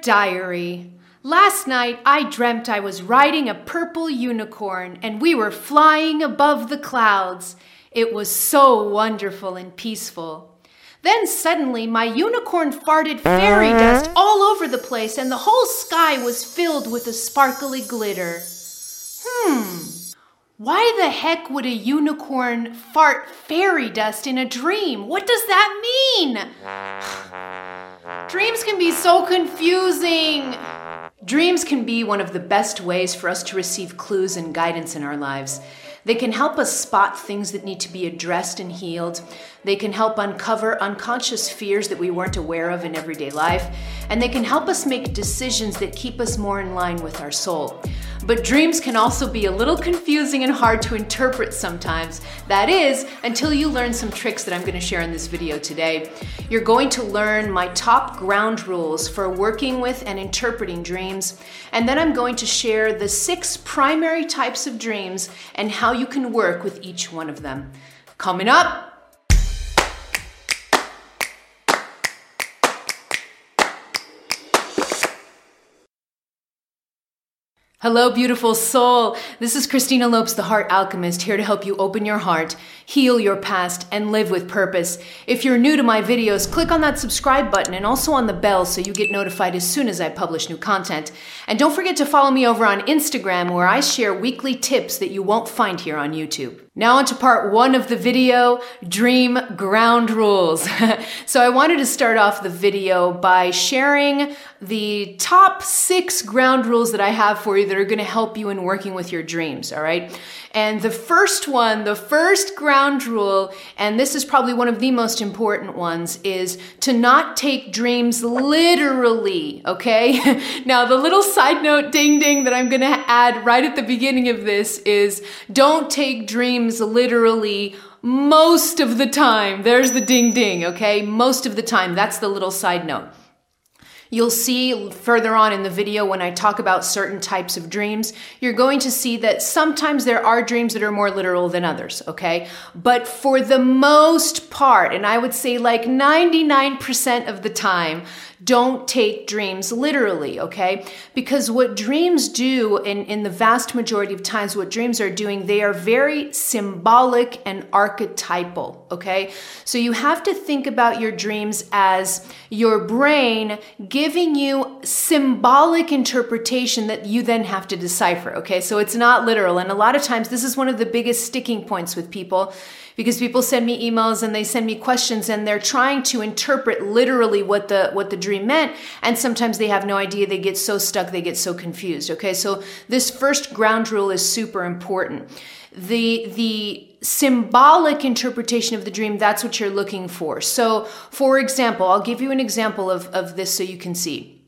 Diary, Last night I dreamt I was riding a purple unicorn and we were flying above the clouds. It was so wonderful and peaceful. Then suddenly my unicorn farted fairy dust all over the place and the whole sky was filled with a sparkly glitter. Hmm, why the heck would a unicorn fart fairy dust in a dream? What does that mean? Dreams can be so confusing. Dreams can be one of the best ways for us to receive clues and guidance in our lives. They can help us spot things that need to be addressed and healed. They can help uncover unconscious fears that we weren't aware of in everyday life. And they can help us make decisions that keep us more in line with our soul. But dreams can also be a little confusing and hard to interpret sometimes. That is, until you learn some tricks that I'm going to share in this video today. You're going to learn my top ground rules for working with and interpreting dreams. And then I'm going to share the six primary types of dreams and how you can work with each one of them. Coming up, Hello, beautiful soul. This is Christina Lopes, the Heart Alchemist, here to help you open your heart, heal your past, and live with purpose. If you're new to my videos, click on that subscribe button and also on the bell so you get notified as soon as I publish new content. And don't forget to follow me over on Instagram where I share weekly tips that you won't find here on YouTube. Now on to part one of the video, dream ground rules. so I wanted to start off the video by sharing the top six ground rules that I have for you that are gonna help you in working with your dreams, all right? And the first one, the first ground rule, and this is probably one of the most important ones, is to not take dreams literally, okay? now the little side note ding ding that I'm gonna add right at the beginning of this is don't take dreams literally most of the time. There's the ding ding, okay? Most of the time. That's the little side note. You'll see further on in the video when I talk about certain types of dreams, you're going to see that sometimes there are dreams that are more literal than others, okay? But for the most part, and I would say like 99% of the time, don't take dreams literally, okay? Because what dreams do, in, in the vast majority of times, what dreams are doing, they are very symbolic and archetypal, okay? So you have to think about your dreams as your brain giving you symbolic interpretation that you then have to decipher, okay? So it's not literal. And a lot of times, this is one of the biggest sticking points with people because people send me emails and they send me questions and they're trying to interpret literally what the what the dream meant. And sometimes they have no idea. They get so stuck. They get so confused. Okay. So this first ground rule is super important. The the symbolic interpretation of the dream that's what you're looking for. So for example i'll give you an example of, of this so you can see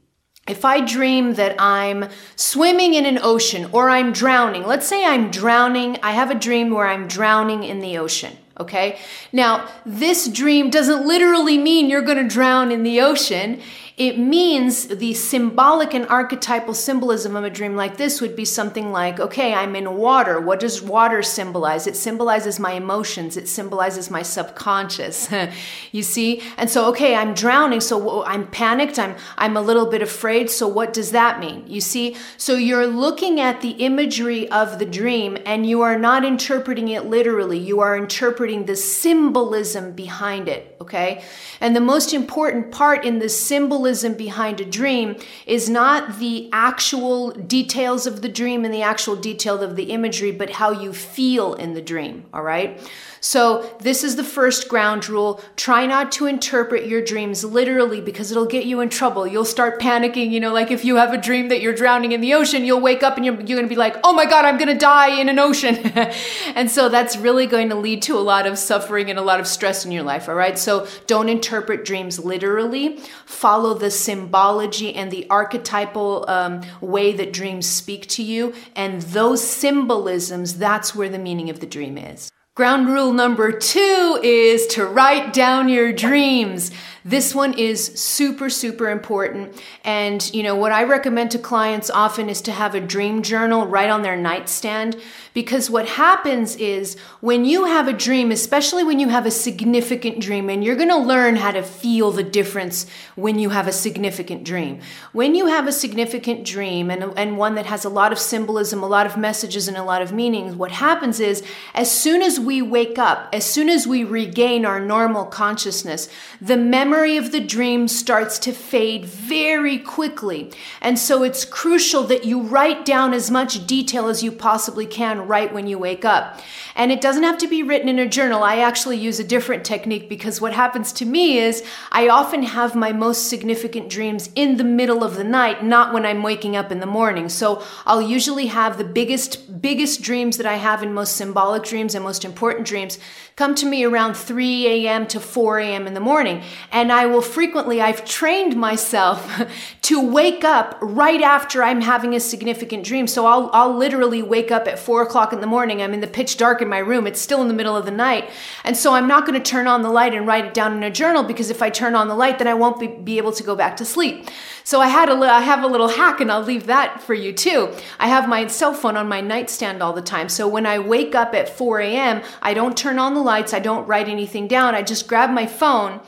if I dream that I'm swimming in an ocean or I'm drowning, let's say I'm drowning, I have a dream where I'm drowning in the ocean. Okay. Now, this dream doesn't literally mean you're going to drown in the ocean. It means the symbolic and archetypal symbolism of a dream like this would be something like, okay, I'm in water. What does water symbolize? It symbolizes my emotions. It symbolizes my subconscious. you see? And so, okay, I'm drowning. So I'm panicked. I'm, I'm a little bit afraid. So what does that mean? You see? So you're looking at the imagery of the dream and you are not interpreting it literally. You are interpreting the symbolism behind it. Okay. And the most important part in the symbolism symbolism behind a dream is not the actual details of the dream and the actual detail of the imagery, but how you feel in the dream, all right? So, this is the first ground rule. Try not to interpret your dreams literally because it'll get you in trouble. You'll start panicking. You know, like if you have a dream that you're drowning in the ocean, you'll wake up and you're, you're going to be like, oh my God, I'm going to die in an ocean. and so, that's really going to lead to a lot of suffering and a lot of stress in your life. All right. So, don't interpret dreams literally. Follow the symbology and the archetypal um, way that dreams speak to you. And those symbolisms, that's where the meaning of the dream is. Ground rule number two is to write down your dreams. This one is super, super important. And, you know, what I recommend to clients often is to have a dream journal right on their nightstand because what happens is when you have a dream, especially when you have a significant dream, and you're going to learn how to feel the difference when you have a significant dream. When you have a significant dream and, and one that has a lot of symbolism, a lot of messages, and a lot of meanings, what happens is as soon as we wake up, as soon as we regain our normal consciousness, the memory of the dream starts to fade very quickly. And so it's crucial that you write down as much detail as you possibly can right when you wake up. And it doesn't have to be written in a journal. I actually use a different technique because what happens to me is I often have my most significant dreams in the middle of the night, not when I'm waking up in the morning. So I'll usually have the biggest, biggest dreams that I have and most symbolic dreams and most important dreams come to me around 3 a.m. to 4 a.m. in the morning. And I will frequently, I've trained myself to wake up right after I'm having a significant dream. So I'll, I'll literally wake up at 4 o'clock in the morning. I'm in the pitch dark in my room. It's still in the middle of the night. And so I'm not going to turn on the light and write it down in a journal because if I turn on the light, then I won't be, be able to go back to sleep. So I had a I have a little hack and I'll leave that for you too. I have my cell phone on my nightstand all the time. So when I wake up at 4 a.m., I don't turn on the lights. I don't write anything down. I just grab my phone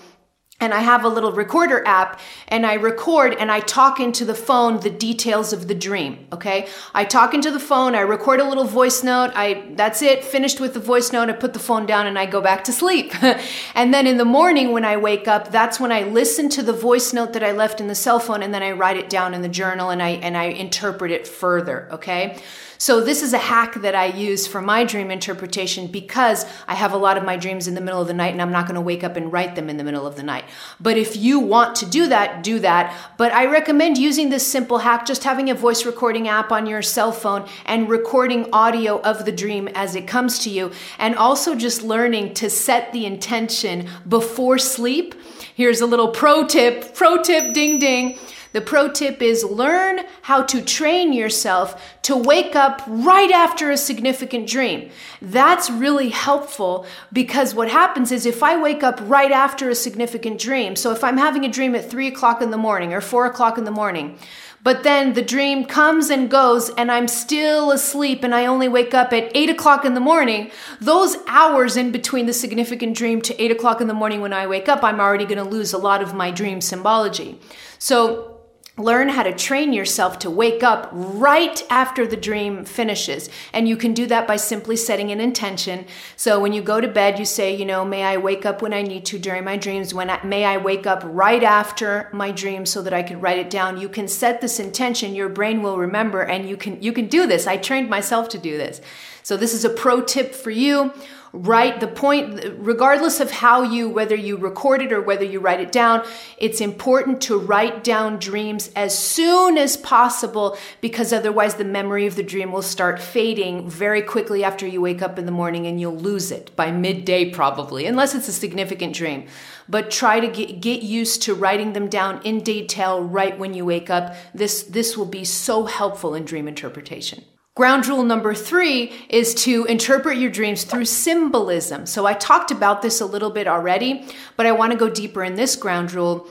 and I have a little recorder app and I record and I talk into the phone the details of the dream, okay? I talk into the phone, I record a little voice note, I that's it, finished with the voice note, I put the phone down and I go back to sleep. and then in the morning when I wake up, that's when I listen to the voice note that I left in the cell phone and then I write it down in the journal and I and I interpret it further, okay? So this is a hack that I use for my dream interpretation because I have a lot of my dreams in the middle of the night and I'm not going to wake up and write them in the middle of the night. But if you want to do that, do that. But I recommend using this simple hack, just having a voice recording app on your cell phone and recording audio of the dream as it comes to you. And also just learning to set the intention before sleep. Here's a little pro tip, pro tip, ding ding. The pro tip is learn how to train yourself to wake up right after a significant dream. That's really helpful because what happens is if I wake up right after a significant dream, so if I'm having a dream at three o'clock in the morning or four o'clock in the morning, but then the dream comes and goes and I'm still asleep and I only wake up at eight o'clock in the morning. Those hours in between the significant dream to eight o'clock in the morning when I wake up, I'm already going to lose a lot of my dream symbology. So Learn how to train yourself to wake up right after the dream finishes. And you can do that by simply setting an intention. So when you go to bed, you say, you know, may I wake up when I need to during my dreams? When I, may I wake up right after my dream so that I can write it down? You can set this intention, your brain will remember and you can you can do this. I trained myself to do this. So this is a pro tip for you right the point regardless of how you whether you record it or whether you write it down it's important to write down dreams as soon as possible because otherwise the memory of the dream will start fading very quickly after you wake up in the morning and you'll lose it by midday probably unless it's a significant dream. But try to get, get used to writing them down in detail right when you wake up. This this will be so helpful in dream interpretation Ground rule number three is to interpret your dreams through symbolism. So I talked about this a little bit already, but I want to go deeper in this ground rule.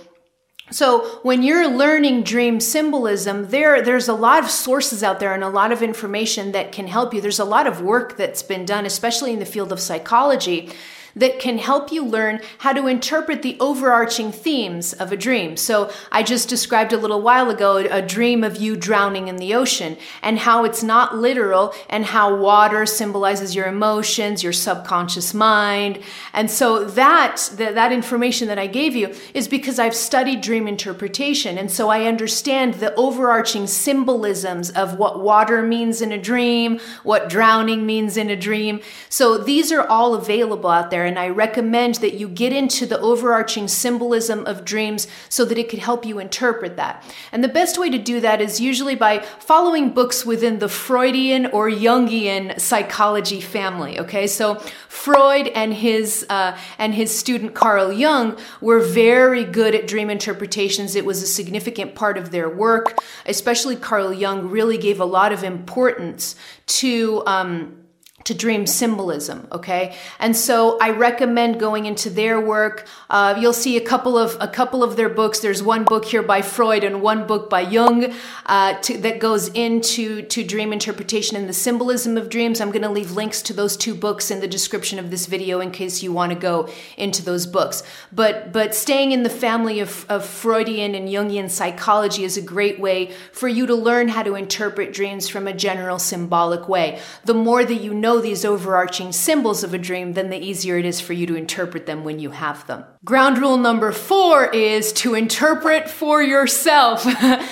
So when you're learning dream symbolism, there, there's a lot of sources out there and a lot of information that can help you. There's a lot of work that's been done, especially in the field of psychology, that can help you learn how to interpret the overarching themes of a dream. So I just described a little while ago a dream of you drowning in the ocean and how it's not literal and how water symbolizes your emotions, your subconscious mind. And so that, that, that information that I gave you is because I've studied dream interpretation. And so I understand the overarching symbolisms of what water means in a dream, what drowning means in a dream. So these are all available out there and I recommend that you get into the overarching symbolism of dreams so that it could help you interpret that. And the best way to do that is usually by following books within the Freudian or Jungian psychology family. Okay, so Freud and his uh, and his student Carl Jung were very good at dream interpretations. It was a significant part of their work. Especially Carl Jung really gave a lot of importance to. Um, to dream symbolism okay? And so i recommend going into their work. Uh, you'll see a couple of a couple of their books. There's one book here by freud and one book by jung uh, to, that goes into to dream interpretation and the symbolism of dreams. I'm going to leave links to those two books in the description of this video in case you want to go into those books. But but staying in the family of, of freudian and jungian psychology is a great way for you to learn how to interpret dreams from a general symbolic way. The more that you know know these overarching symbols of a dream, then the easier it is for you to interpret them when you have them. Ground rule number four is to interpret for yourself.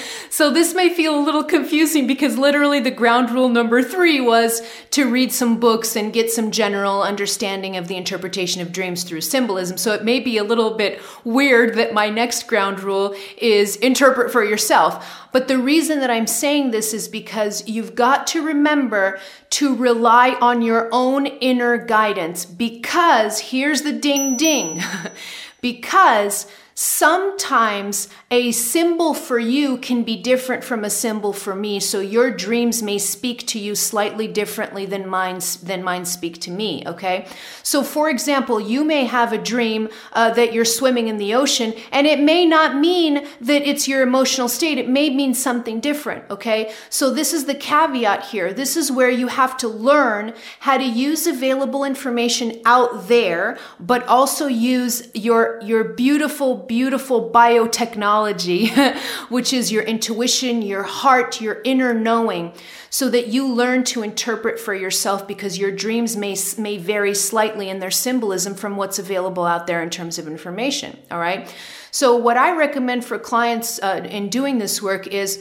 so this may feel a little confusing because literally the ground rule number three was to read some books and get some general understanding of the interpretation of dreams through symbolism. So it may be a little bit weird that my next ground rule is interpret for yourself. But the reason that I'm saying this is because you've got to remember to rely on your own inner guidance because here's the ding ding. because Sometimes a symbol for you can be different from a symbol for me, so your dreams may speak to you slightly differently than mine than mine speak to me. Okay, so for example, you may have a dream uh, that you're swimming in the ocean, and it may not mean that it's your emotional state. It may mean something different. Okay, so this is the caveat here. This is where you have to learn how to use available information out there, but also use your your beautiful beautiful biotechnology, which is your intuition, your heart, your inner knowing, so that you learn to interpret for yourself because your dreams may, may vary slightly in their symbolism from what's available out there in terms of information. All right. So, what I recommend for clients uh, in doing this work is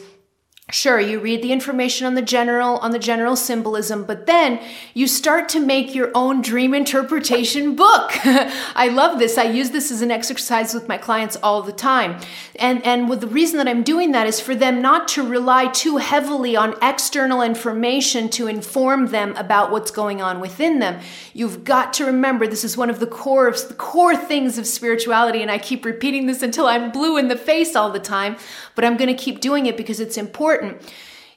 Sure, you read the information on the general on the general symbolism, but then you start to make your own dream interpretation book. I love this. I use this as an exercise with my clients all the time. And and the reason that I'm doing that is for them not to rely too heavily on external information to inform them about what's going on within them. You've got to remember this is one of the core of the core things of spirituality and I keep repeating this until I'm blue in the face all the time, but I'm going to keep doing it because it's important important.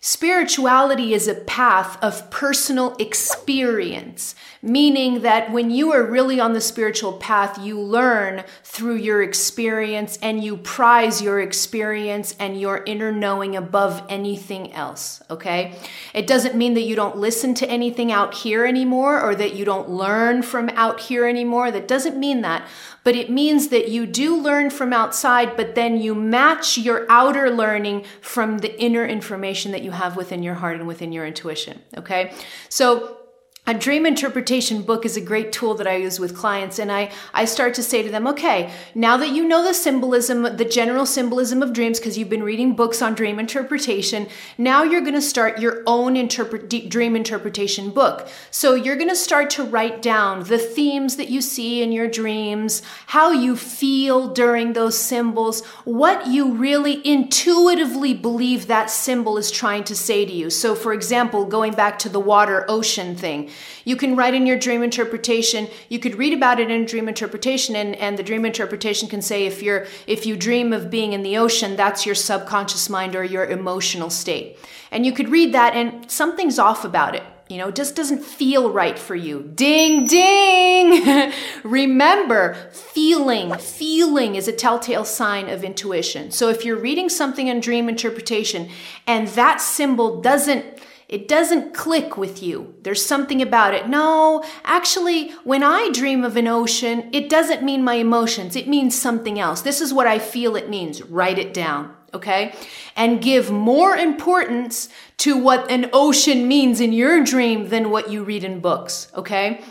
Spirituality is a path of personal experience, meaning that when you are really on the spiritual path, you learn through your experience and you prize your experience and your inner knowing above anything else. Okay. It doesn't mean that you don't listen to anything out here anymore or that you don't learn from out here anymore. That doesn't mean that but it means that you do learn from outside, but then you match your outer learning from the inner information that you have within your heart and within your intuition. Okay. So a dream interpretation book is a great tool that I use with clients. And I, I start to say to them, okay, now that you know the symbolism, the general symbolism of dreams, because you've been reading books on dream interpretation, now you're going to start your own interpret, dream interpretation book. So you're going to start to write down the themes that you see in your dreams, how you feel during those symbols, what you really intuitively believe that symbol is trying to say to you. So, for example, going back to the water ocean thing, you can write in your dream interpretation. You could read about it in dream interpretation, and, and the dream interpretation can say if you're if you dream of being in the ocean, that's your subconscious mind or your emotional state. And you could read that, and something's off about it. You know, it just doesn't feel right for you. Ding, ding! Remember, feeling, feeling is a telltale sign of intuition. So if you're reading something in dream interpretation and that symbol doesn't it doesn't click with you. There's something about it. No, actually, when I dream of an ocean, it doesn't mean my emotions. It means something else. This is what I feel it means. Write it down, okay? And give more importance to what an ocean means in your dream than what you read in books, okay?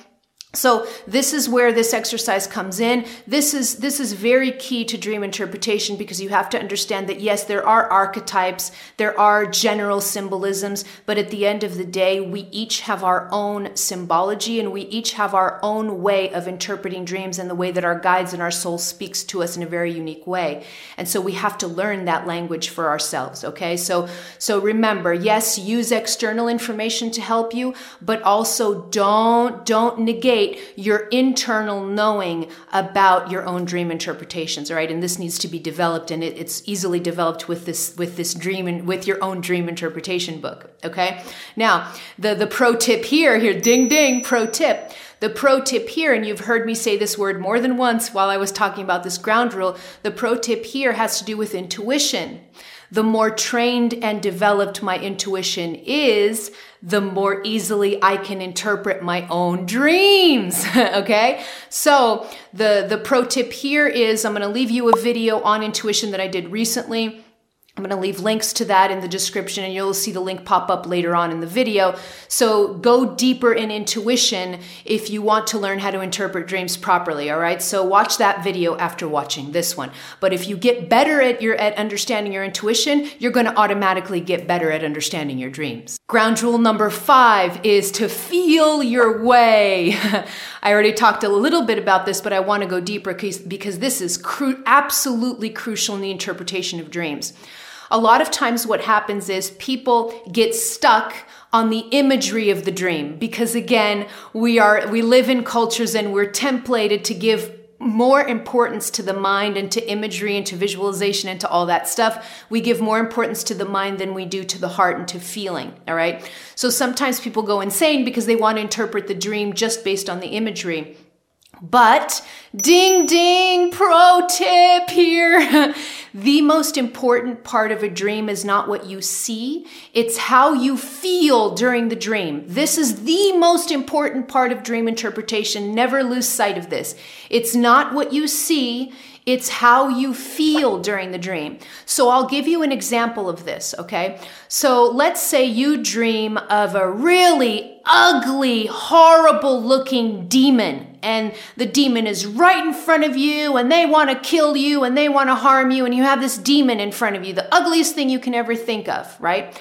So this is where this exercise comes in. This is this is very key to dream interpretation because you have to understand that yes, there are archetypes, there are general symbolisms, but at the end of the day, we each have our own symbology and we each have our own way of interpreting dreams and the way that our guides and our soul speaks to us in a very unique way. And so we have to learn that language for ourselves, okay? So so remember, yes, use external information to help you, but also don't don't negate create your internal knowing about your own dream interpretations, right? And this needs to be developed and it, it's easily developed with this with this dream and with your own dream interpretation book, okay? Now, the the pro tip here, here ding ding, pro tip. The pro tip here, and you've heard me say this word more than once while I was talking about this ground rule, the pro tip here has to do with intuition the more trained and developed my intuition is, the more easily I can interpret my own dreams. okay. So the, the pro tip here is I'm going to leave you a video on intuition that I did recently. I'm going to leave links to that in the description and you'll see the link pop up later on in the video. So go deeper in intuition if you want to learn how to interpret dreams properly, all right? So watch that video after watching this one. But if you get better at your at understanding your intuition, you're going to automatically get better at understanding your dreams. Ground rule number 5 is to feel your way. I already talked a little bit about this, but I want to go deeper because, this is cru- absolutely crucial in the interpretation of dreams a lot of times what happens is people get stuck on the imagery of the dream because again we are we live in cultures and we're templated to give more importance to the mind and to imagery and to visualization and to all that stuff. We give more importance to the mind than we do to the heart and to feeling. All right. So sometimes people go insane because they want to interpret the dream just based on the imagery. But ding ding, pro tip here. the most important part of a dream is not what you see, it's how you feel during the dream. This is the most important part of dream interpretation. Never lose sight of this. It's not what you see, it's how you feel during the dream. So I'll give you an example of this, okay? So let's say you dream of a really ugly, horrible looking demon, and the demon is right in front of you, and they want to kill you and they want to harm you, and you have this demon in front of you, the ugliest thing you can ever think of, right?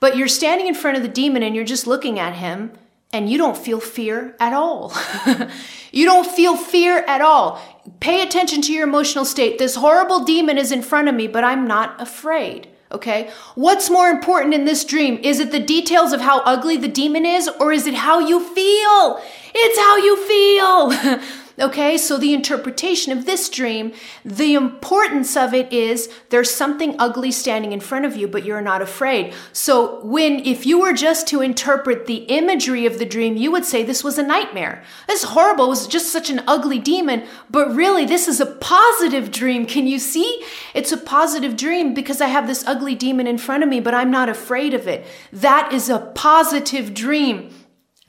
But you're standing in front of the demon and you're just looking at him, and you don't feel fear at all. you don't feel fear at all. Pay attention to your emotional state. This horrible demon is in front of me, but I'm not afraid. Okay? What's more important in this dream? Is it the details of how ugly the demon is, or is it how you feel? It's how you feel. Okay, so the interpretation of this dream, the importance of it is there's something ugly standing in front of you, but you're not afraid. So, when, if you were just to interpret the imagery of the dream, you would say this was a nightmare. This horrible. Was just such an ugly demon, but really, this is a positive dream. Can you see? It's a positive dream because I have this ugly demon in front of me, but I'm not afraid of it. That is a positive dream.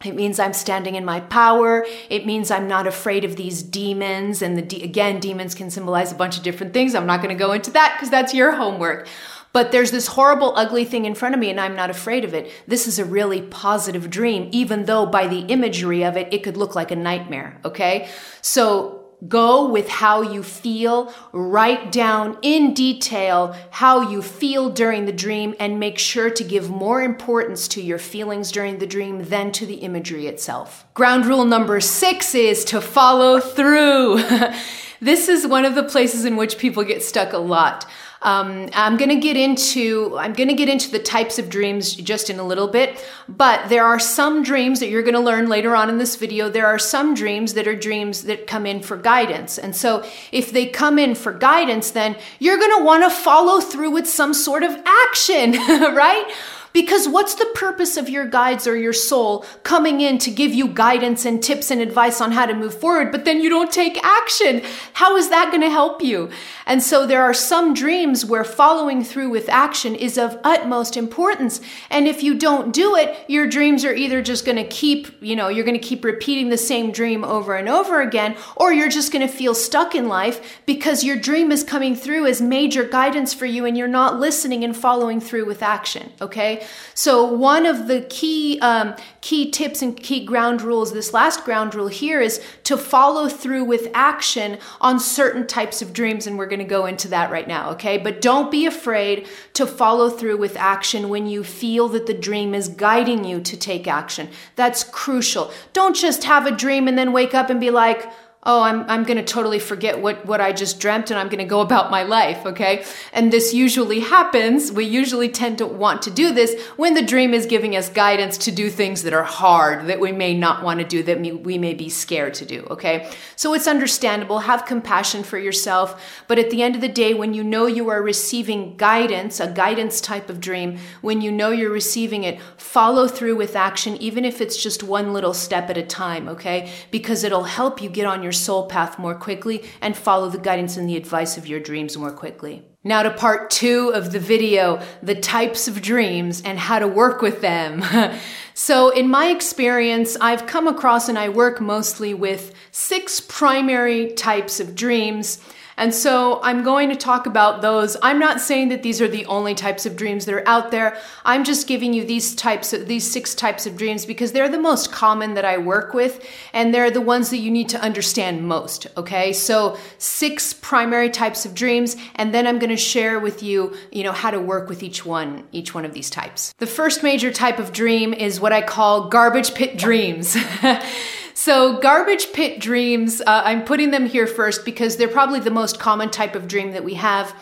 It means I'm standing in my power. It means I'm not afraid of these demons. And the de- again, demons can symbolize a bunch of different things. I'm not going to go into that because that's your homework. But there's this horrible, ugly thing in front of me, and I'm not afraid of it. This is a really positive dream, even though by the imagery of it, it could look like a nightmare. Okay. So Go with how you feel. Write down in detail how you feel during the dream and make sure to give more importance to your feelings during the dream than to the imagery itself. Ground rule number six is to follow through. this is one of the places in which people get stuck a lot. Um, I'm to get into I'm to get into the types of dreams just in a little bit, but there are some dreams that you're to learn later on in this video. There are some dreams that are dreams that come in for guidance, and so if they come in for guidance, then you're to want to follow through with some sort of action, right? Because what's the purpose of your guides or your soul coming in to give you guidance and tips and advice on how to move forward, but then you don't take action? How is that going to help you? And so there are some dreams where following through with action is of utmost importance. And if you don't do it, your dreams are either just going to keep, you know, you're going to keep repeating the same dream over and over again, or you're just going to feel stuck in life because your dream is coming through as major guidance for you and you're not listening and following through with action. Okay. So one of the key um, key tips and key ground rules, this last ground rule here, is to follow through with action on certain types of dreams, and we're going to go into that right now. Okay, but don't be afraid to follow through with action when you feel that the dream is guiding you to take action. That's crucial. Don't just have a dream and then wake up and be like oh, I'm, I'm going to totally forget what, what I just dreamt and I'm going to go about my life. Okay. And this usually happens. We usually tend to want to do this when the dream is giving us guidance to do things that are hard, that we may not want to do, that we may be scared to do. Okay. So it's understandable. Have compassion for yourself. But at the end of the day, when you know you are receiving guidance, a guidance type of dream, when you know you're receiving it, follow through with action, even if it's just one little step at a time. Okay. Because it'll help you get on your soul path more quickly and follow the guidance and the advice of your dreams more quickly. Now to part two of the video, the types of dreams and how to work with them. so in my experience, I've come across and I work mostly with six primary types of dreams and so I'm going to talk about those. I'm not saying that these are the only types of dreams that are out there. I'm just giving you these types of these six types of dreams because they're the most common that I work with and they're the ones that you need to understand most, okay? So six primary types of dreams and then I'm going to share with you, you know, how to work with each one, each one of these types. The first major type of dream is what I call garbage pit dreams. So, garbage pit dreams, uh, I'm putting them here first because they're probably the most common type of dream that we have.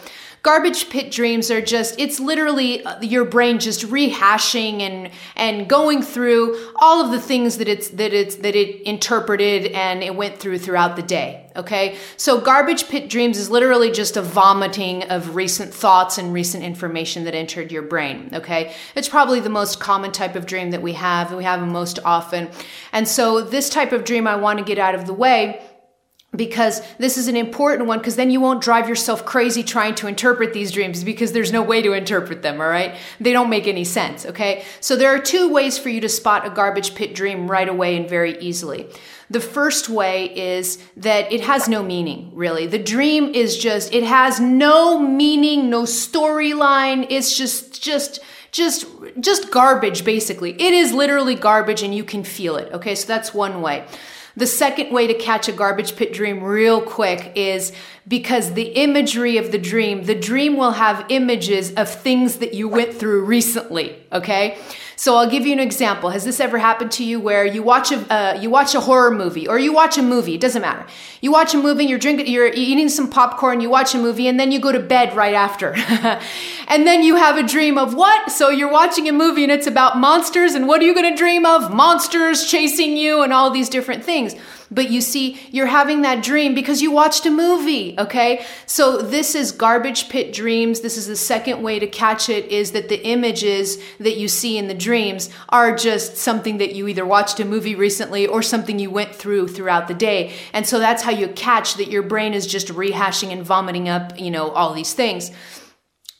Garbage pit dreams are just, it's literally uh, your brain just rehashing and, and going through all of the things that it's, that it's, that it interpreted and it went through throughout the day. Okay. So garbage pit dreams is literally just a vomiting of recent thoughts and recent information that entered your brain. Okay. It's probably the most common type of dream that we have we have them most often. And so this type of dream I want to get out of the way because this is an important one because then you won't drive yourself crazy trying to interpret these dreams because there's no way to interpret them all right? They don't make any sense okay? So there are two ways for you to spot a garbage pit dream right away and very easily. The first way is that it has no meaning really. The dream is just it has no meaning no storyline. It's just just just just garbage basically. It is literally garbage and you can feel it okay? So that's one way the second way to catch a garbage pit dream real quick is because the imagery of the dream, the dream will have images of things that you went through recently, okay? So I'll give you an example. Has this ever happened to you where you watch a uh, you watch a horror movie or you watch a movie? It doesn't matter. You watch a movie, you're drinking, you're eating some popcorn, you watch a movie, and then you go to bed right after, and then you have a dream of what? So you're watching a movie and it's about monsters, and what are you going to dream of? Monsters chasing you and all these different things. But you see, you're having that dream because you watched a movie, okay? So this is garbage pit dreams. This is the second way to catch it is that the images that you see in the dreams are just something that you either watched a movie recently or something you went through throughout the day. And so that's how you catch that your brain is just rehashing and vomiting up, you know, all these things.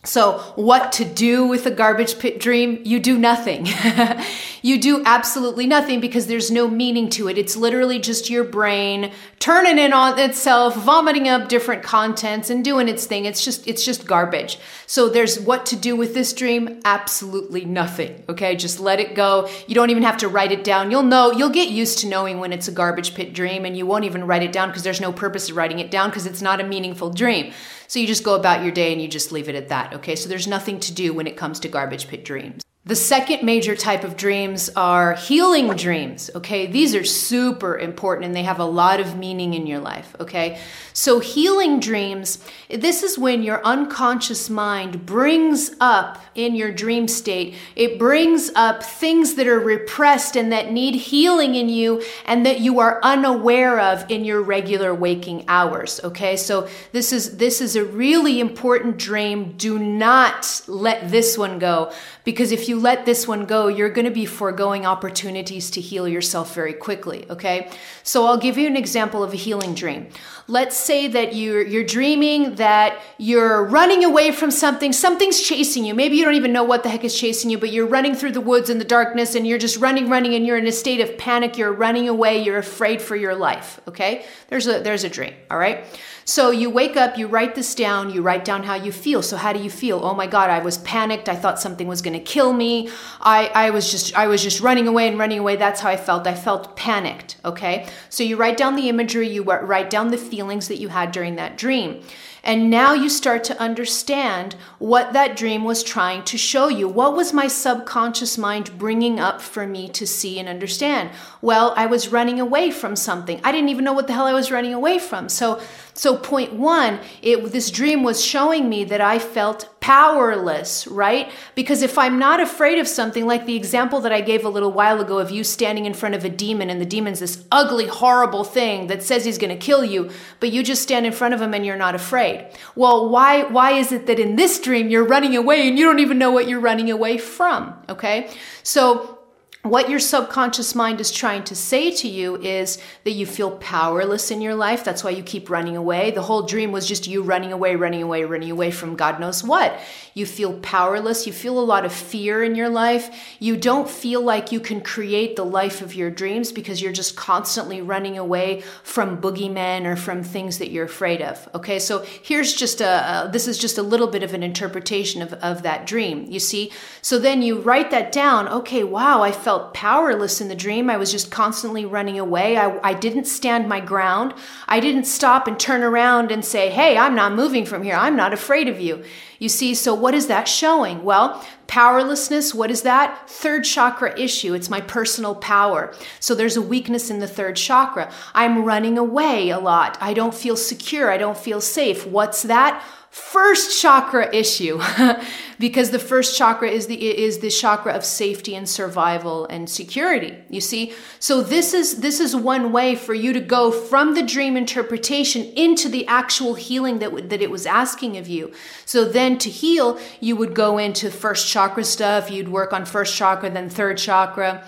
So, what to do with a garbage pit dream? You do nothing. you do absolutely nothing because there's no meaning to it. It's literally just your brain turning in on itself, vomiting up different contents and doing its thing. It's just it's just garbage. So there's what to do with this dream? Absolutely nothing. Okay? Just let it go. You don't even have to write it down. You'll know, you'll get used to knowing when it's a garbage pit dream and you won't even write it down because there's no purpose of writing it down because it's not a meaningful dream. So you just go about your day and you just leave it at that. Okay, so there's nothing to do when it comes to garbage pit dreams. The second major type of dreams are healing dreams. Okay, these are super important and they have a lot of meaning in your life. Okay, so healing dreams, this is when your unconscious mind brings up in your dream state, it brings up things that are repressed and that need healing in you and that you are unaware of in your regular waking hours. Okay, so this is this is a really important dream. Do not let this one go because if you let this one go, you're going to be foregoing opportunities to heal yourself very quickly. Okay. So I'll give you an example of a healing dream. Let's say that you're, you're dreaming that you're running away from something, something's chasing you. Maybe you don't even know what the heck is chasing you, but you're running through the woods in the darkness and you're just running, running, and you're in a state of panic. You're running away. You're afraid for your life. Okay. There's a, there's a dream. All right. So you wake up, you write this down, you write down how you feel. So how do you feel? Oh my God, I was panicked. I thought something was going to kill me. I, I was just I was just running away and running away. That's how I felt. I felt panicked. Okay. So you write down the imagery, you write down the feelings that you had during that dream. And now you start to understand what that dream was trying to show you. What was my subconscious mind bringing up for me to see and understand? Well, I was running away from something. I didn't even know what the hell I was running away from. So so point one, it, this dream was showing me that I felt powerless, right? Because if I'm not afraid of something, like the example that I gave a little while ago of you standing in front of a demon and the demon's this ugly, horrible thing that says he's going to kill you, but you just stand in front of him and you're not afraid. Well, why, why is it that in this dream you're running away and you don't even know what you're running away from? Okay. So what your subconscious mind is trying to say to you is that you feel powerless in your life. That's why you keep running away. The whole dream was just you running away, running away, running away from God knows what. You feel powerless. You feel a lot of fear in your life. You don't feel like you can create the life of your dreams because you're just constantly running away from boogeymen or from things that you're afraid of. Okay, so here's just a, this is just a little bit of an interpretation of, of that dream. You see? So then you write that down. Okay, wow, I felt felt powerless in the dream. I was just constantly running away. I, I didn't stand my ground. I didn't stop and turn around and say, Hey, I'm not moving from here. I'm not afraid of you. You see, so what is that showing? Well, powerlessness, what is that? Third chakra issue. It's my personal power. So there's a weakness in the third chakra. I'm running away a lot. I don't feel secure. I don't feel safe. What's that? First chakra issue because the first chakra is the is the chakra of safety and survival and security you see? So this is this is one way for you to go from the dream interpretation into the actual healing that that it was asking of you. So then to heal you would go into first chakra stuff you'd work on first chakra then third chakra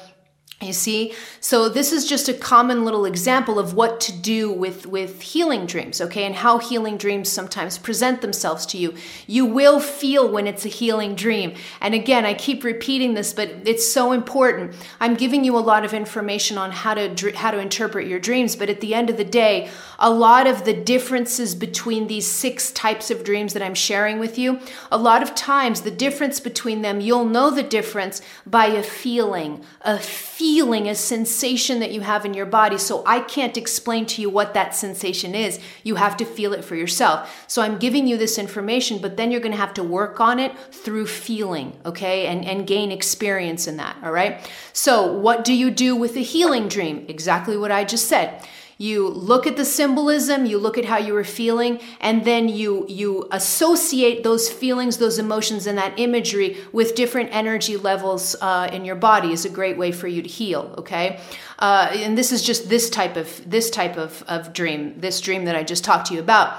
you see? So this is just a common little example of what to do with, with healing dreams, okay? And how healing dreams sometimes present themselves to you. You will feel when it's a healing dream. And again, I keep repeating this, but it's so important. I'm giving you a lot of information on how to how to interpret your dreams, but at the end of the day, a lot of the differences between these six types of dreams that I'm sharing with you, a lot of times the difference between them, you'll know the difference by a feeling, a feeling, a sensation that you have in your body. So I can't explain to you what that sensation is. You have to feel it for yourself. So I'm giving you this information, but then you're going to have to work on it through feeling, okay? And, and gain experience in that, all right? So what do you do with a healing dream? Exactly what I just said you look at the symbolism you look at how you were feeling and then you you associate those feelings those emotions and that imagery with different energy levels uh, in your body is a great way for you to heal okay? Uh, and this is just this type of this type of, of dream this dream that i just talked to you about.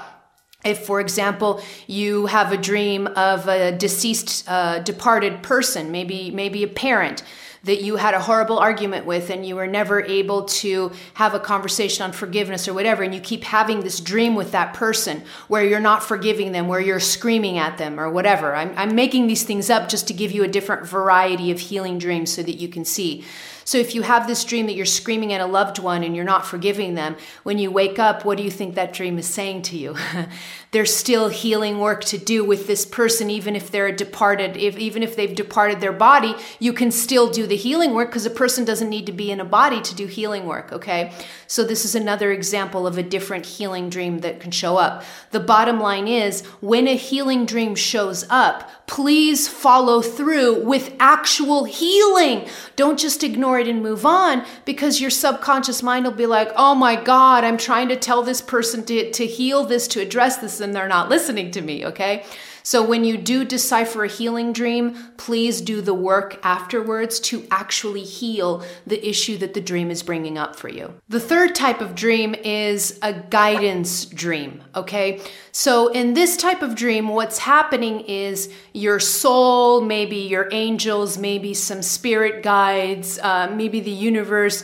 If, for example, you have a dream of a deceased, uh, departed person, maybe maybe a parent, that you had a horrible argument with and you were never able to have a conversation on forgiveness or whatever, and you keep having this dream with that person where you're not forgiving them, where you're screaming at them or whatever. I'm, I'm making these things up just to give you a different variety of healing dreams so that you can see. So if you have this dream that you're screaming at a loved one and you're not forgiving them, when you wake up, what do you think that dream is saying to you? There's still healing work to do with this person, even if they're departed, if, even if they've departed their body, you can still do the healing work because a person doesn't need to be in a body to do healing work, okay? So this is another example of a different healing dream that can show up. The bottom line is when a healing dream shows up, please follow through with actual healing. Don't just ignore it and move on because your subconscious mind will be like, oh my God, I'm trying to tell this person to, to heal this, to address this, they're not listening to me, okay? So when you do decipher a healing dream, please do the work afterwards to actually heal the issue that the dream is bringing up for you. The third type of dream is a guidance dream, okay? So in this type of dream, what's happening is your soul, maybe your angels, maybe some spirit guides, uh, maybe the universe.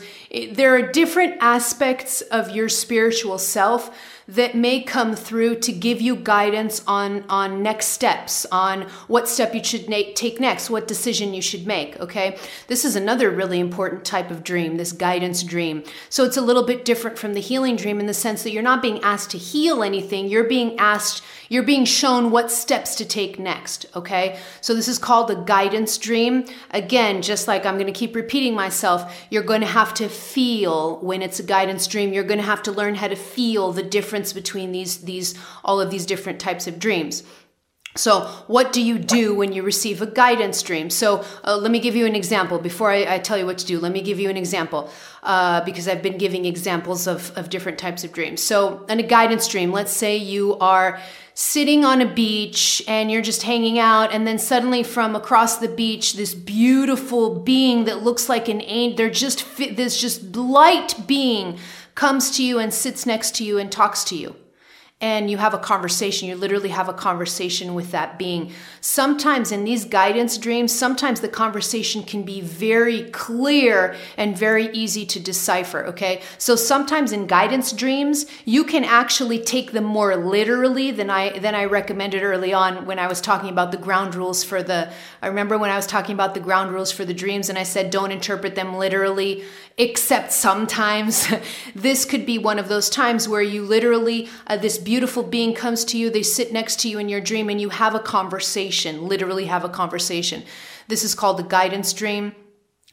There are different aspects of your spiritual self that may come through to give you guidance on on next steps, on what step you should na- take next, what decision you should make, okay? This is another really important type of dream, this guidance dream. So it's a little bit different from the healing dream in the sense that you're not being asked to heal anything, you're being asked you're being shown what steps to take next, okay? So this is called a guidance dream. Again, just like I'm going to keep repeating myself, you're going to have to feel when it's a guidance dream, you're going to have to learn how to feel the difference between these these all of these different types of dreams. So, what do you do when you receive a guidance dream? So, uh, let me give you an example. Before I, I, tell you what to do, let me give you an example uh, because I've been giving examples of, of different types of dreams. So, in a guidance dream, let's say you are sitting on a beach and you're just hanging out, and then suddenly from across the beach, this beautiful being that looks like an angel, they're just this just light being comes to you and sits next to you and talks to you and you have a conversation. You literally have a conversation with that being. Sometimes in these guidance dreams, sometimes the conversation can be very clear and very easy to decipher, okay? So sometimes in guidance dreams, you can actually take them more literally than I than I recommended early on when I was talking about the ground rules for the I remember when I was talking about the ground rules for the dreams and I said don't interpret them literally except sometimes this could be one of those times where you literally uh, this beautiful being comes to you they sit next to you in your dream and you have a conversation literally have a conversation. This is called the guidance dream.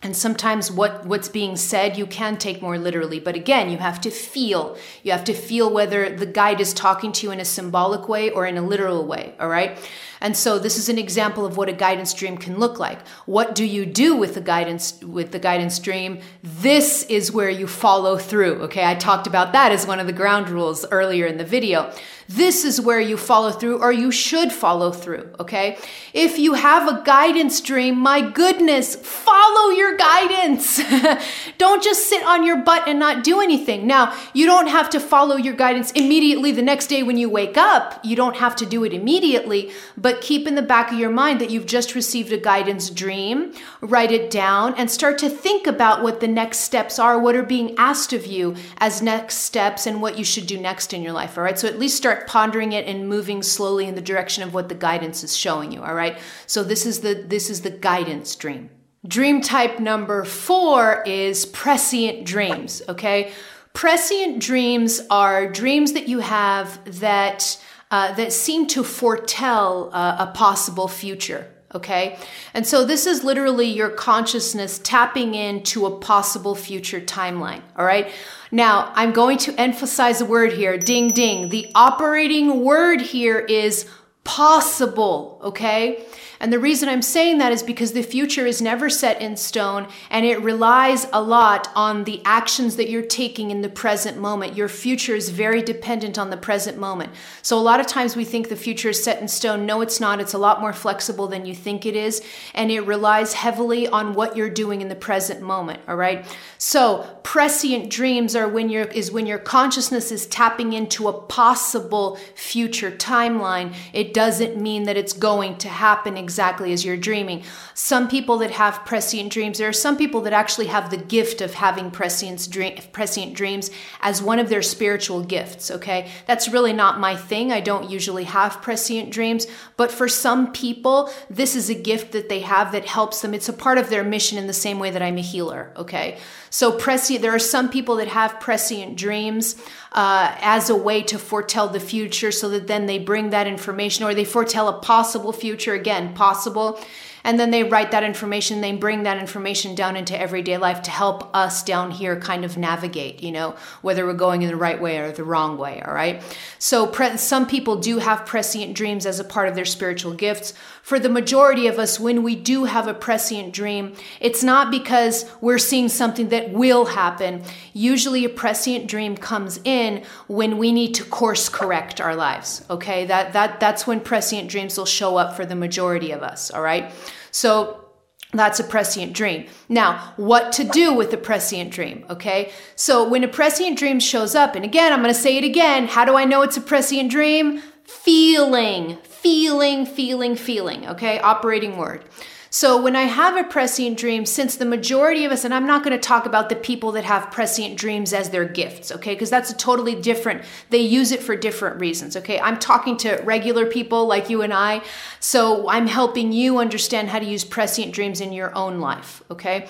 And sometimes what what's being said you can take more literally. But again you have to feel. You have to feel whether the guide is talking to you in a symbolic way or in a literal way all right and so this is an example of what a guidance dream can look like. What do you do with the guidance with the guidance dream? This is where you follow through. Okay, I talked about that as one of the ground rules earlier in the video. This is where you follow through or you should follow through, okay? If you have a guidance dream, my goodness, follow your guidance. don't just sit on your butt and not do anything. Now, you don't have to follow your guidance immediately the next day when you wake up. You don't have to do it immediately, but but keep in the back of your mind that you've just received a guidance dream. Write it down and start to think about what the next steps are, what are being asked of you as next steps, and what you should do next in your life. All right. So at least start pondering it and moving slowly in the direction of what the guidance is showing you. All right. So this is the this is the guidance dream. Dream type number four is prescient dreams. Okay. Prescient dreams are dreams that you have that uh, that seem to foretell uh, a possible future. Okay. And so this is literally your consciousness tapping into a possible future timeline. All right. Now, I'm going to emphasize a word here ding, ding. The operating word here is possible. Okay. And the reason I'm saying that is because the future is never set in stone and it relies a lot on the actions that you're taking in the present moment. Your future is very dependent on the present moment. So a lot of times we think the future is set in stone. No, it's not. It's a lot more flexible than you think it is. And it relies heavily on what you're doing in the present moment. All right. So prescient dreams are when your is when your consciousness is tapping into a possible future timeline. It doesn't mean that it's going to happen exactly as you're dreaming. Some people that have prescient dreams, there are some people that actually have the gift of having prescient, dream, prescient dreams as one of their spiritual gifts, okay? That's really not my thing. I don't usually have prescient dreams, but for some people, this is a gift that they have that helps them. It's a part of their mission in the same way that I'm a healer, okay? So prescient, there are some people that have prescient dreams uh, as a way to foretell the future so that then they bring that information or they foretell a possible future again possible and then they write that information they bring that information down into everyday life to help us down here kind of navigate you know whether we're going in the right way or the wrong way all right? So pre- some people do have prescient dreams as a part of their spiritual gifts. For the majority of us when we do have a prescient dream it's not because we're seeing something that will happen. Usually a prescient dream comes in when we need to course correct our lives okay? That that that's when prescient dreams will show up for the majority of us all right so that's a prescient dream. Now, what to do with a prescient dream, okay? So when a prescient dream shows up, and again, I'm going to say it again, how do I know it's a prescient dream? Feeling, feeling, feeling, feeling, okay? Operating word. So when I have a prescient dream, since the majority of us, and I'm not going to talk about the people that have prescient dreams as their gifts, okay? Because that's a totally different, they use it for different reasons, okay? I'm talking to regular people like you and I. So I'm helping you understand how to use prescient dreams in your own life, okay?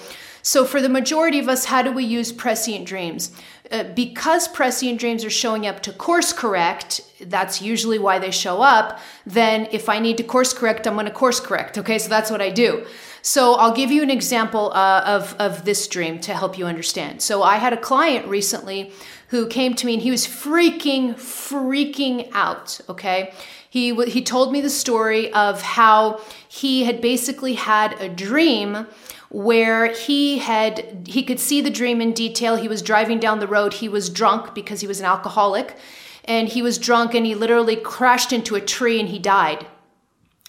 So, for the majority of us, how do we use prescient dreams? Uh, because prescient dreams are showing up to course correct, that's usually why they show up. Then, if I need to course correct, I'm going to course correct. Okay, so that's what I do. So, I'll give you an example uh, of, of this dream to help you understand. So, I had a client recently who came to me and he was freaking, freaking out. Okay. He, he told me the story of how he had basically had a dream where he had he could see the dream in detail. He was driving down the road. He was drunk because he was an alcoholic. And he was drunk and he literally crashed into a tree and he died.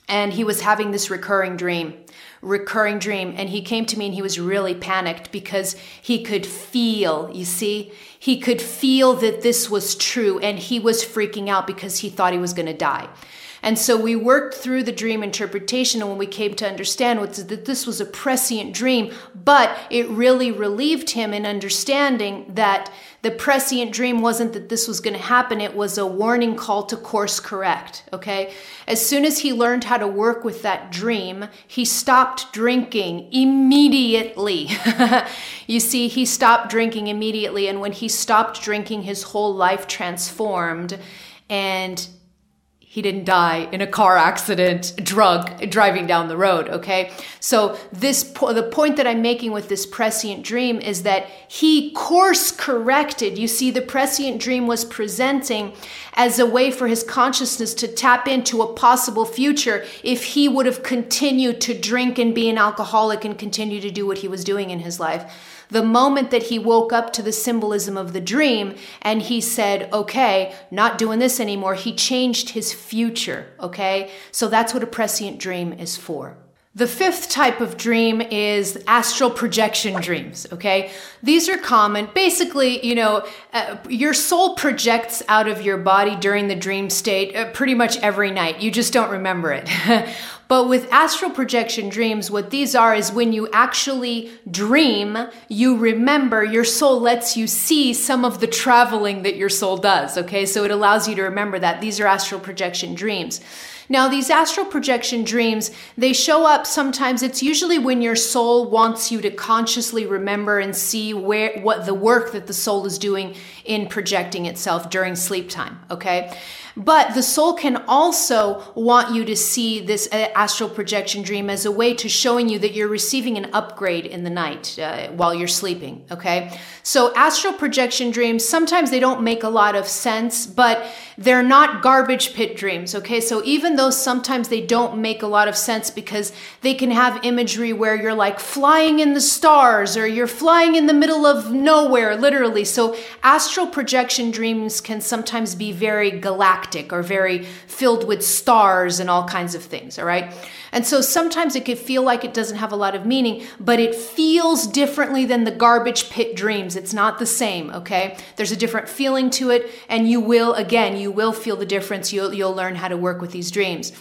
And he was having this recurring dream recurring dream. And he came to me and he was really panicked because he could feel you see he could feel that this was true and he was freaking out because he thought he was going to die and so we worked through the dream interpretation, and when we came to understand that this was a prescient dream, but it really relieved him in understanding that the prescient dream wasn't that this was going to happen, it was a warning call to course correct. Okay. As soon as he learned how to work with that dream, he stopped drinking immediately. you see, he stopped drinking immediately, and when he stopped drinking, his whole life transformed. And he didn't die in a car accident drug driving down the road okay? So this po- the point that i'm making with this prescient dream is that he course corrected. You see the prescient dream was presenting as a way for his consciousness to tap into a possible future if he would have continued to drink and be an alcoholic and continue to do what he was doing in his life the moment that he woke up to the symbolism of the dream and he said, okay, not doing this anymore, he changed his future. Okay. So that's what a prescient dream is for. The fifth type of dream is astral projection dreams, okay? These are common. Basically, you know, uh, your soul projects out of your body during the dream state uh, pretty much every night. You just don't remember it. But with astral projection dreams, what these are is when you actually dream, you remember, your soul lets you see some of the traveling that your soul does. Okay, so it allows you to remember that. These are astral projection dreams. Now, these astral projection dreams, they show up sometimes. It's usually when your soul wants you to consciously remember and see where what the work that the soul is doing in projecting itself during sleep time, okay? But the soul can also want you to see this uh, astral projection dream as a way to showing you that you're receiving an upgrade in the night uh, while you're sleeping. Okay. So astral projection dreams, sometimes they don't make a lot of sense, but they're not garbage pit dreams. Okay. So even though sometimes they don't make a lot of sense because they can have imagery where you're like flying in the stars or you're flying in the middle of nowhere, literally. So astral projection dreams can sometimes be very galactic or very filled with stars and all kinds of things, all right? And so sometimes it could feel like it doesn't have a lot of meaning, but it feels differently than the garbage pit dreams. It's not the same, okay? There's a different feeling to it, and you will, again, you will feel the difference. You'll, you'll learn how to work with these dreams.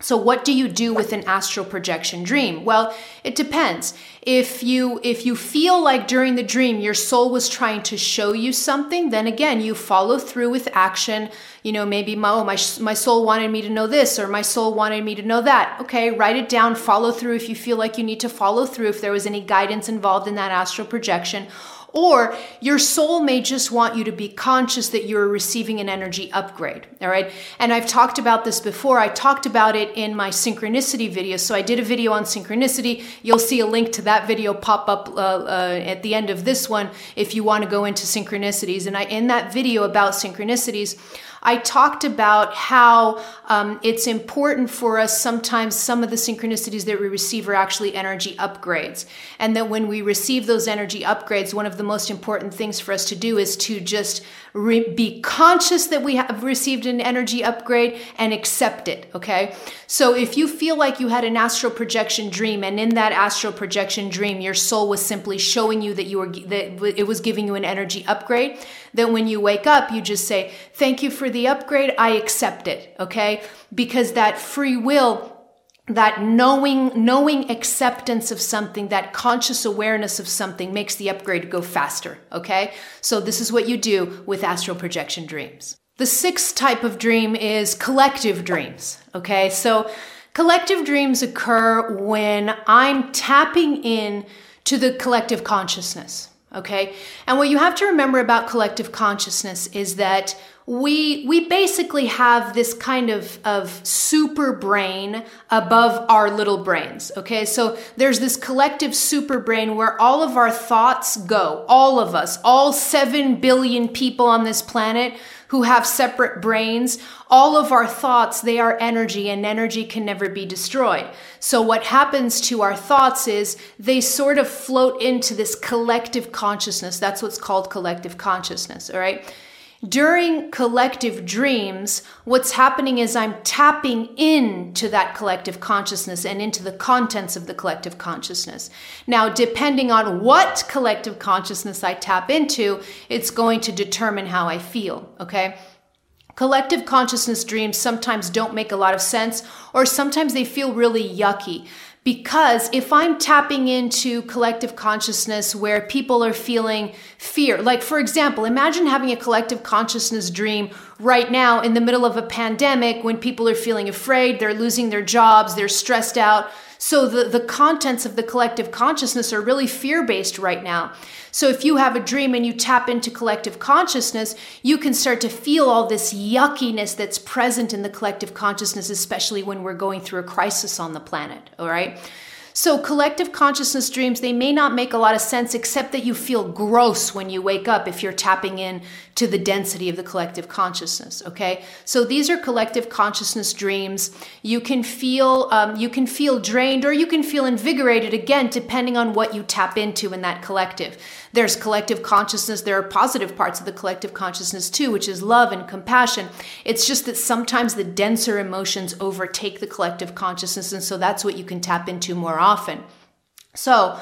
So what do you do with an astral projection dream? Well, it depends. If you if you feel like during the dream your soul was trying to show you something, then again, you follow through with action. You know, maybe my oh, my my soul wanted me to know this or my soul wanted me to know that. Okay, write it down, follow through if you feel like you need to follow through if there was any guidance involved in that astral projection or your soul may just want you to be conscious that you're receiving an energy upgrade. All right. And I've talked about this before. I talked about it in my synchronicity video. So I did a video on synchronicity. You'll see a link to that video pop up uh, uh, at the end of this one if you want to go into synchronicities. And I, in that video about synchronicities, I talked about how um, it's important for us sometimes some of the synchronicities that we receive are actually energy upgrades. And that when we receive those energy upgrades, one of the most important things for us to do is to just re- be conscious that we have received an energy upgrade and accept it. Okay. So if you feel like you had an astral projection dream and in that astral projection dream, your soul was simply showing you that you were, that it was giving you an energy upgrade, then when you wake up, you just say, thank you for for the upgrade, I accept it, okay? Because that free will that knowing knowing acceptance of something that conscious awareness of something makes the upgrade go faster okay? So this is what you do with astral projection dreams. The sixth type of dream is collective dreams okay? So collective dreams occur when i'm tapping in to the collective consciousness okay? And what you have to remember about collective consciousness is that we we basically have this kind of of super brain above our little brains okay? So there's this collective super brain where all of our thoughts go all of us all 7 billion people on this planet who have separate brains all of our thoughts they are energy and energy can never be destroyed. So what happens to our thoughts is they sort of float into this collective consciousness. That's what's called collective consciousness all right during collective dreams, what's happening is I'm tapping into that collective consciousness and into the contents of the collective consciousness. Now, depending on what collective consciousness I tap into, it's going to determine how I feel, okay? Collective consciousness dreams sometimes don't make a lot of sense, or sometimes they feel really yucky. Because if I'm tapping into collective consciousness where people are feeling fear, like for example, imagine having a collective consciousness dream right now in the middle of a pandemic when people are feeling afraid, they're losing their jobs, they're stressed out. So the, the contents of the collective consciousness are really fear based right now. So if you have a dream and you tap into collective consciousness, you can start to feel all this yuckiness that's present in the collective consciousness, especially when we're going through a crisis on the planet. All right. So, collective consciousness dreams, they may not make a lot of sense except that you feel gross when you wake up if you're tapping in to the density of the collective consciousness. Okay. So, these are collective consciousness dreams. You can feel, um, you can feel drained or you can feel invigorated again, depending on what you tap into in that collective. There's collective consciousness. There are positive parts of the collective consciousness too, which is love and compassion. It's just that sometimes the denser emotions overtake the collective consciousness. And so that's what you can tap into more often. So,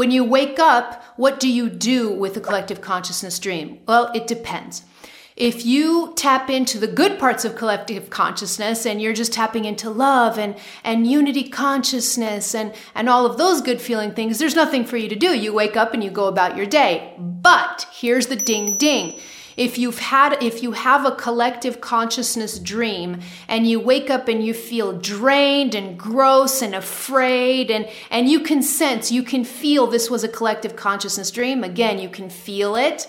when you wake up, what do you do with the collective consciousness dream? Well, it depends. If you tap into the good parts of collective consciousness and you're just tapping into love and, and unity consciousness and, and all of those good feeling things, there's nothing for you to do. You wake up and you go about your day. But here's the ding ding if you've had if you have a collective consciousness dream and you wake up and you feel drained and gross and afraid and and you can sense you can feel this was a collective consciousness dream again you can feel it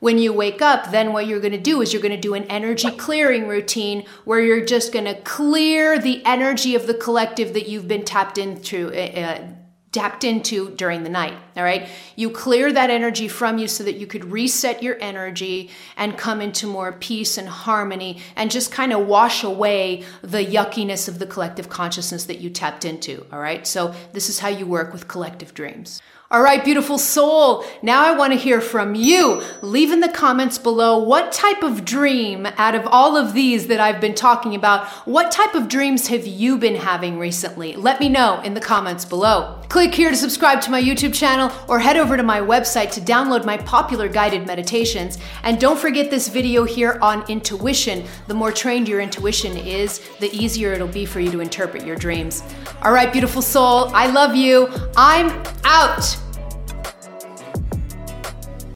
when you wake up, then what you're going to do is you're going to do an energy clearing routine where you're just going to clear the energy of the collective that you've been tapped into. Uh, uh, tapped into during the night. All right. You clear that energy from you so that you could reset your energy and come into more peace and harmony and just kind of wash away the yuckiness of the collective consciousness that you tapped into. All right. So this is how you work with collective dreams. All right, beautiful soul. Now I want to hear from you. Leave in the comments below what type of dream out of all of these that I've been talking about, what type of dreams have you been having recently? Let me know in the comments below. Click here to subscribe to my YouTube channel or head over to my website to download my popular guided meditations. And don't forget this video here on intuition. The more trained your intuition is, the easier it'll be for you to interpret your dreams. All right, beautiful soul. I love you. I'm out.